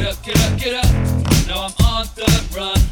Get up, get up, get up. Now I'm on the run.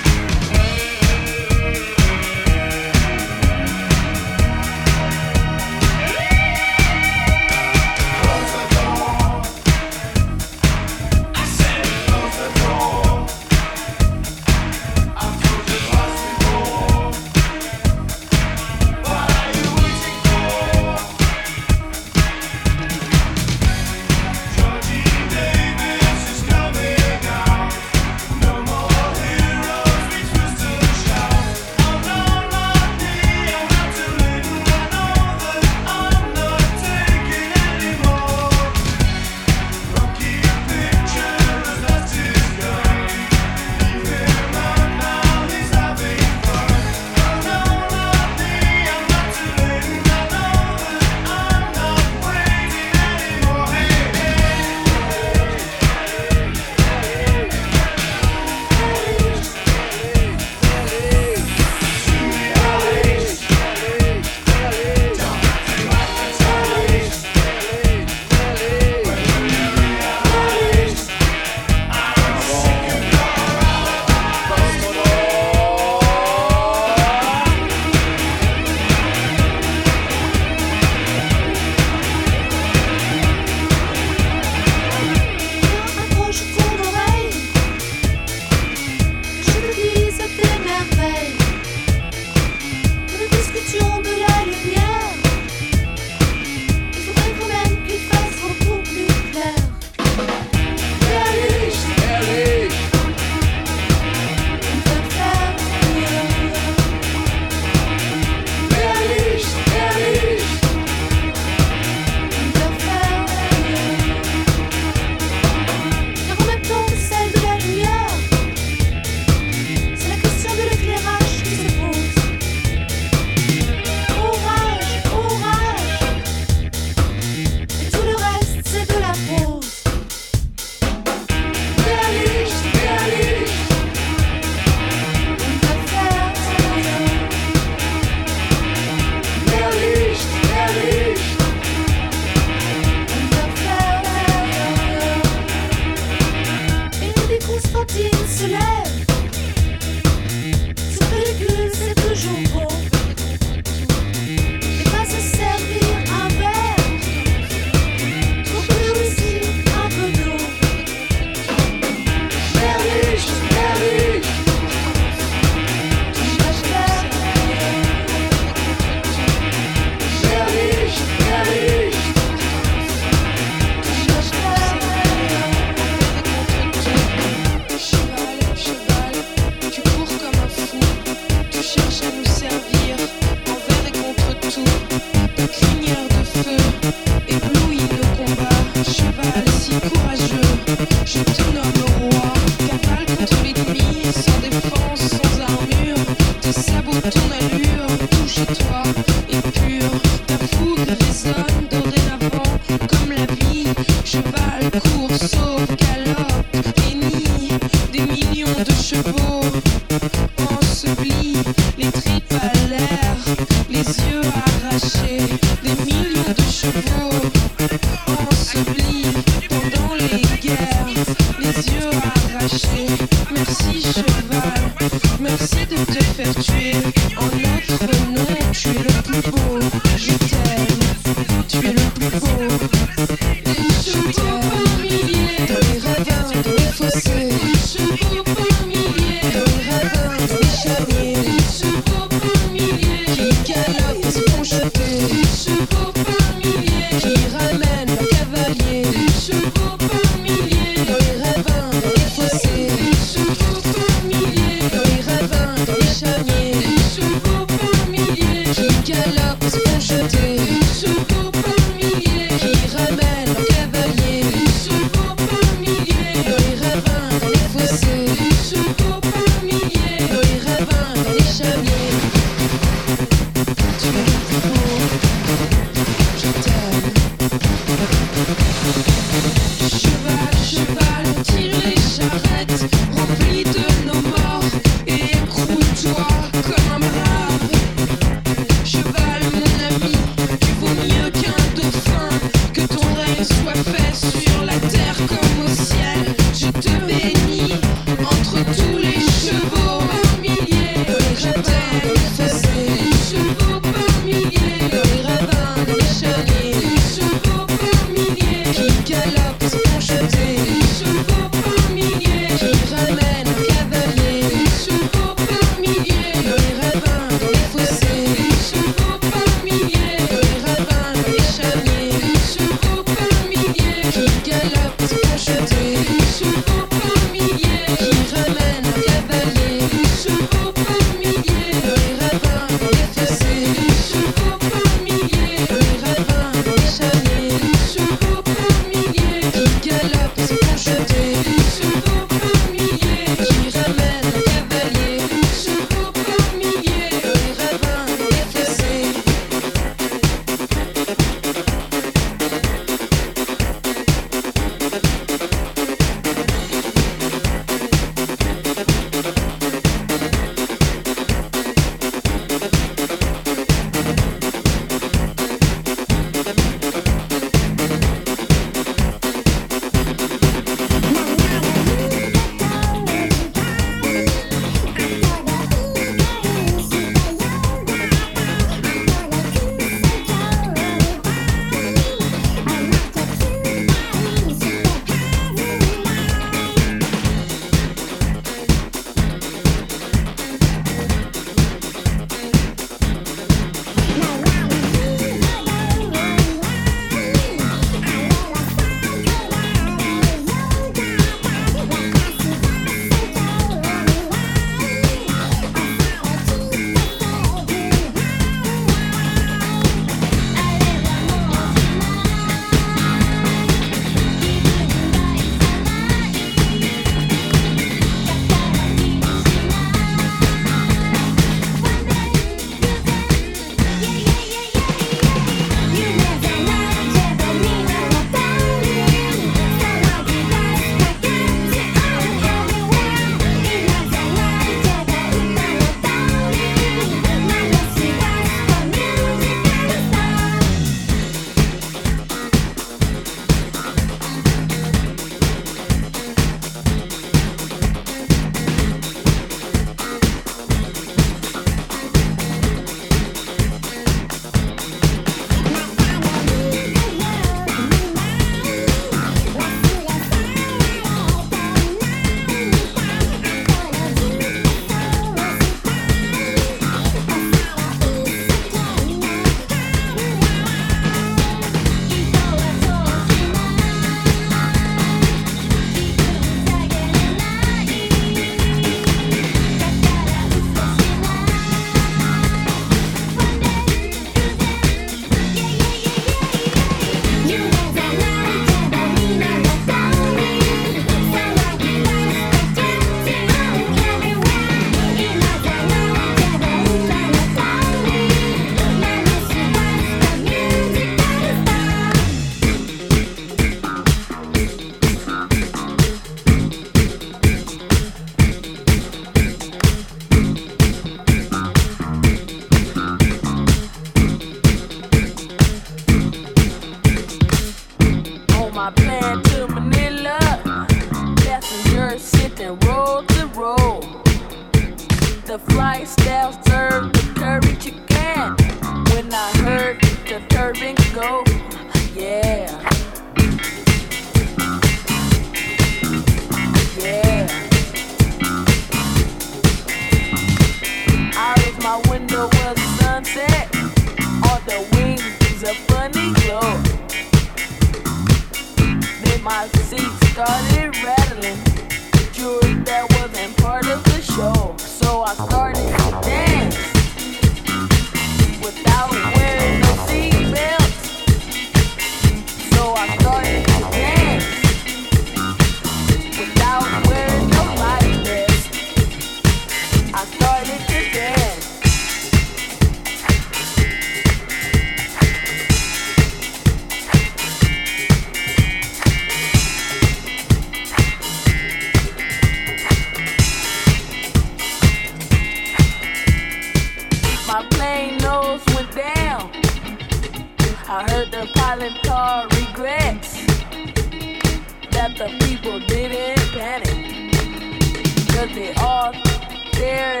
That